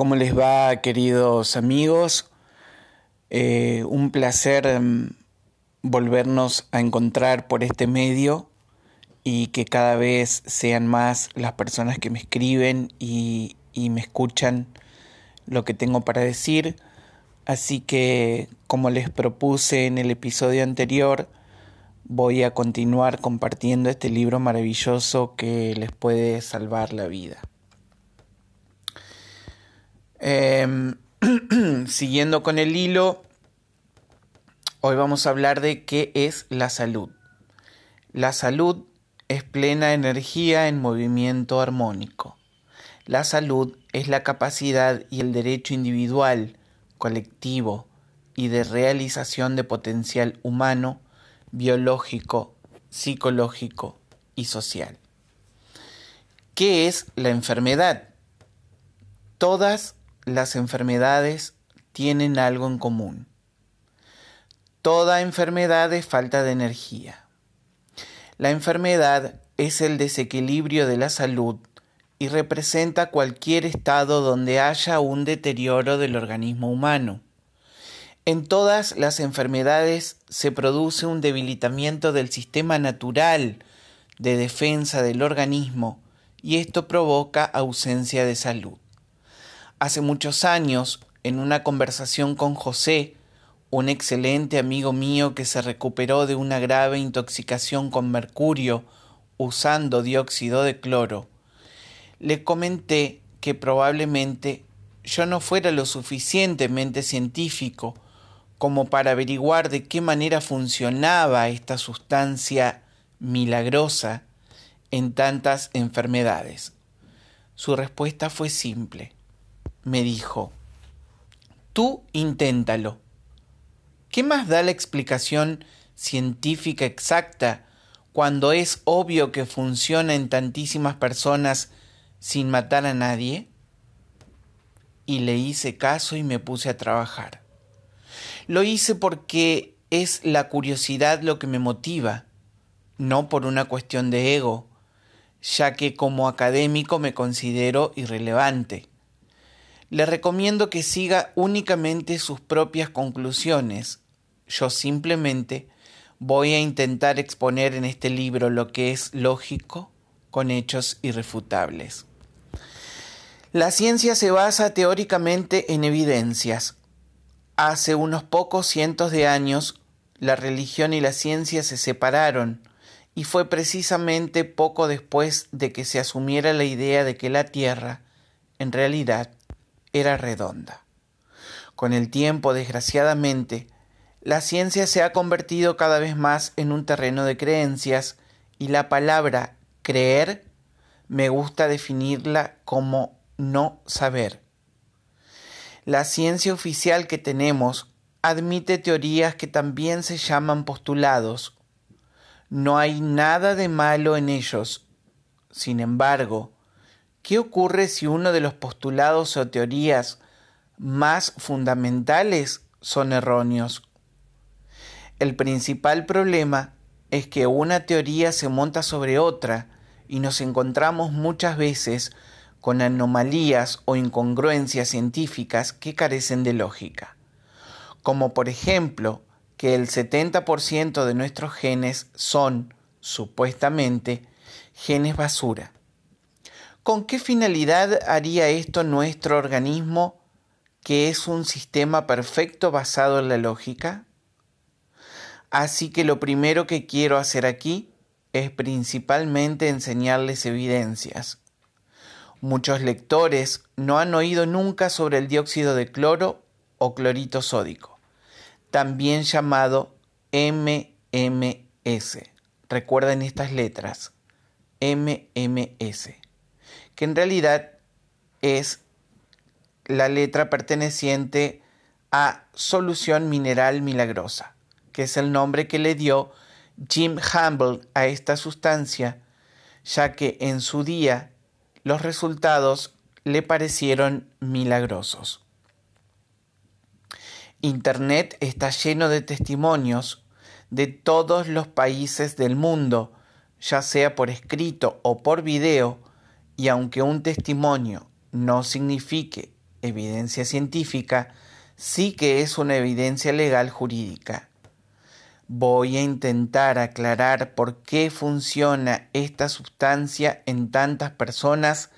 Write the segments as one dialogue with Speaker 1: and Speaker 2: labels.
Speaker 1: ¿Cómo les va, queridos amigos? Eh, un placer mm, volvernos a encontrar por este medio y que cada vez sean más las personas que me escriben y me escuchan lo que tengo para decir. Así que, como les propuse en el episodio anterior, voy a continuar compartiendo este libro maravilloso que les puede salvar la vida. Em, siguiendo con el hilo, hoy vamos a hablar de qué es la salud. La salud es plena energía en movimiento armónico. La salud es la capacidad y el derecho individual, colectivo y de realización de potencial humano, biológico, psicológico y social. ¿Qué es la enfermedad? Todas las enfermedades tienen algo en común. Toda enfermedad es falta de energía. La enfermedad es el desequilibrio de la salud y representa cualquier estado donde haya un deterioro del organismo humano. En todas las enfermedades se produce un debilitamiento del sistema natural de defensa del organismo y esto provoca ausencia de salud. Hace muchos años, en una conversación con José, un excelente amigo mío que se recuperó de una grave intoxicación con mercurio usando dióxido de cloro, le comenté que probablemente yo no fuera lo suficientemente científico como para averiguar de qué manera funcionaba esta sustancia milagrosa en tantas enfermedades. Su respuesta fue simple me dijo, tú inténtalo. ¿Qué más da la explicación científica exacta cuando es obvio que funciona en tantísimas personas sin matar a nadie? Y le hice caso y me puse a trabajar. Lo hice porque es la curiosidad lo que me motiva, no por una cuestión de ego, ya que como académico me considero irrelevante. Le recomiendo que siga únicamente sus propias conclusiones. Yo simplemente voy a intentar exponer en este libro lo que es lógico con hechos irrefutables. La ciencia se basa teóricamente en evidencias. Hace unos pocos cientos de años, la religión y la ciencia se separaron, y fue precisamente poco después de que se asumiera la idea de que la Tierra, en realidad, era redonda. Con el tiempo, desgraciadamente, la ciencia se ha convertido cada vez más en un terreno de creencias y la palabra creer me gusta definirla como no saber. La ciencia oficial que tenemos admite teorías que también se llaman postulados. No hay nada de malo en ellos. Sin embargo, ¿Qué ocurre si uno de los postulados o teorías más fundamentales son erróneos? El principal problema es que una teoría se monta sobre otra y nos encontramos muchas veces con anomalías o incongruencias científicas que carecen de lógica, como por ejemplo que el 70% de nuestros genes son, supuestamente, genes basura. ¿Con qué finalidad haría esto nuestro organismo, que es un sistema perfecto basado en la lógica? Así que lo primero que quiero hacer aquí es principalmente enseñarles evidencias. Muchos lectores no han oído nunca sobre el dióxido de cloro o clorito sódico, también llamado MMS. Recuerden estas letras, MMS que en realidad es la letra perteneciente a solución mineral milagrosa, que es el nombre que le dio Jim Humble a esta sustancia, ya que en su día los resultados le parecieron milagrosos. Internet está lleno de testimonios de todos los países del mundo, ya sea por escrito o por video, y aunque un testimonio no signifique evidencia científica, sí que es una evidencia legal jurídica. Voy a intentar aclarar por qué funciona esta sustancia en tantas personas,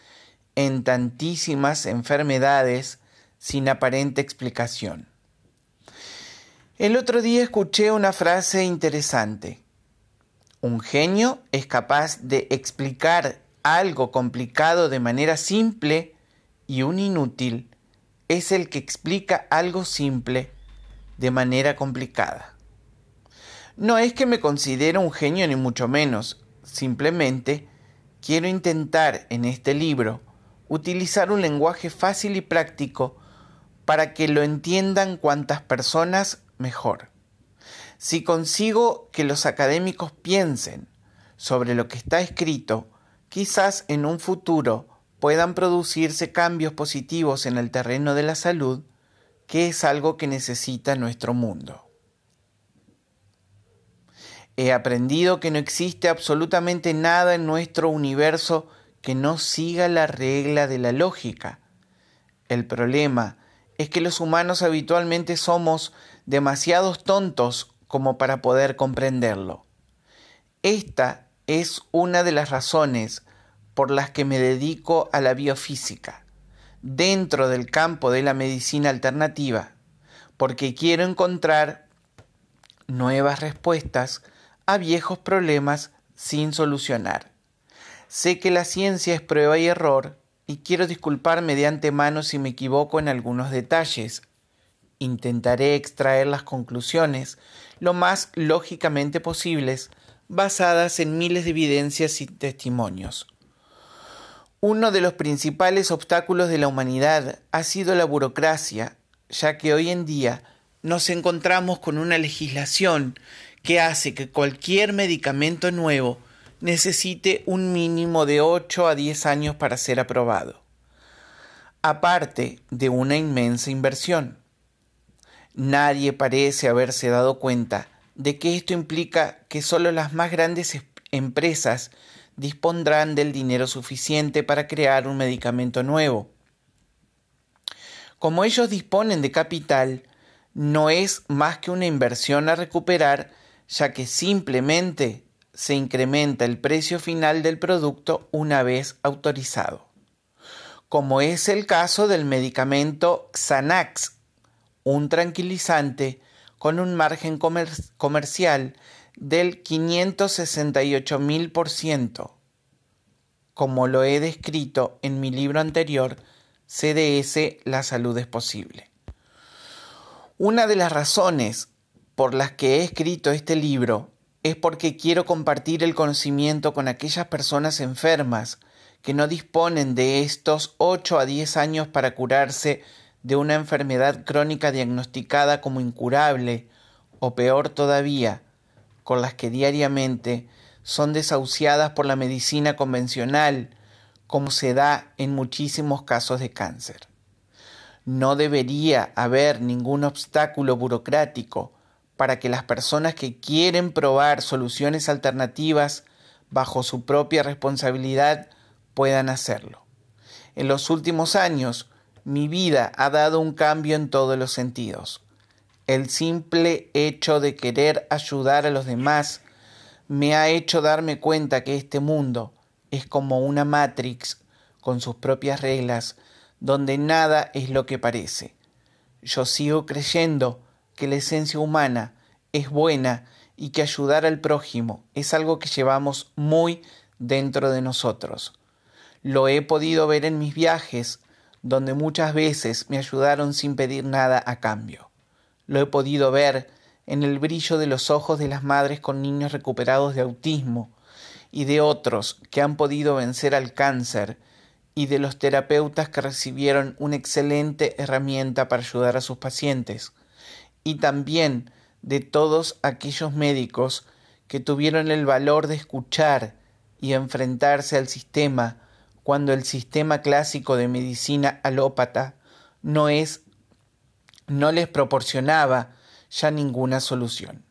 Speaker 1: en tantísimas enfermedades, sin aparente explicación. El otro día escuché una frase interesante. Un genio es capaz de explicar algo complicado de manera simple y un inútil es el que explica algo simple de manera complicada. No es que me considere un genio ni mucho menos, simplemente quiero intentar en este libro utilizar un lenguaje fácil y práctico para que lo entiendan cuantas personas mejor. Si consigo que los académicos piensen sobre lo que está escrito, quizás en un futuro puedan producirse cambios positivos en el terreno de la salud, que es algo que necesita nuestro mundo. He aprendido que no existe absolutamente nada en nuestro universo que no siga la regla de la lógica. El problema es que los humanos habitualmente somos demasiados tontos como para poder comprenderlo. Esta es una de las razones por las que me dedico a la biofísica, dentro del campo de la medicina alternativa, porque quiero encontrar nuevas respuestas a viejos problemas sin solucionar. Sé que la ciencia es prueba y error y quiero disculparme de antemano si me equivoco en algunos detalles, intentaré extraer las conclusiones lo más lógicamente posibles, basadas en miles de evidencias y testimonios. Uno de los principales obstáculos de la humanidad ha sido la burocracia, ya que hoy en día nos encontramos con una legislación que hace que cualquier medicamento nuevo necesite un mínimo de 8 a 10 años para ser aprobado, aparte de una inmensa inversión. Nadie parece haberse dado cuenta de que esto implica que solo las más grandes empresas dispondrán del dinero suficiente para crear un medicamento nuevo. Como ellos disponen de capital, no es más que una inversión a recuperar, ya que simplemente se incrementa el precio final del producto una vez autorizado, como es el caso del medicamento Xanax un tranquilizante con un margen comercial del 568 mil por ciento, como lo he descrito en mi libro anterior, CDS La salud es posible. Una de las razones por las que he escrito este libro es porque quiero compartir el conocimiento con aquellas personas enfermas que no disponen de estos 8 a 10 años para curarse de una enfermedad crónica diagnosticada como incurable o peor todavía, con las que diariamente son desahuciadas por la medicina convencional, como se da en muchísimos casos de cáncer. No debería haber ningún obstáculo burocrático para que las personas que quieren probar soluciones alternativas bajo su propia responsabilidad puedan hacerlo. En los últimos años, mi vida ha dado un cambio en todos los sentidos. El simple hecho de querer ayudar a los demás me ha hecho darme cuenta que este mundo es como una Matrix con sus propias reglas, donde nada es lo que parece. Yo sigo creyendo que la esencia humana es buena y que ayudar al prójimo es algo que llevamos muy dentro de nosotros. Lo he podido ver en mis viajes, donde muchas veces me ayudaron sin pedir nada a cambio. Lo he podido ver en el brillo de los ojos de las madres con niños recuperados de autismo y de otros que han podido vencer al cáncer y de los terapeutas que recibieron una excelente herramienta para ayudar a sus pacientes y también de todos aquellos médicos que tuvieron el valor de escuchar y enfrentarse al sistema cuando el sistema clásico de medicina alópata no es no les proporcionaba ya ninguna solución.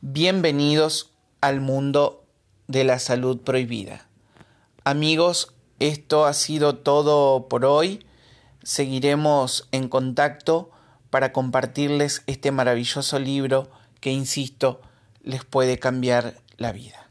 Speaker 1: Bienvenidos al mundo de la salud prohibida. Amigos, esto ha sido todo por hoy. seguiremos en contacto para compartirles este maravilloso libro que, insisto, les puede cambiar la vida.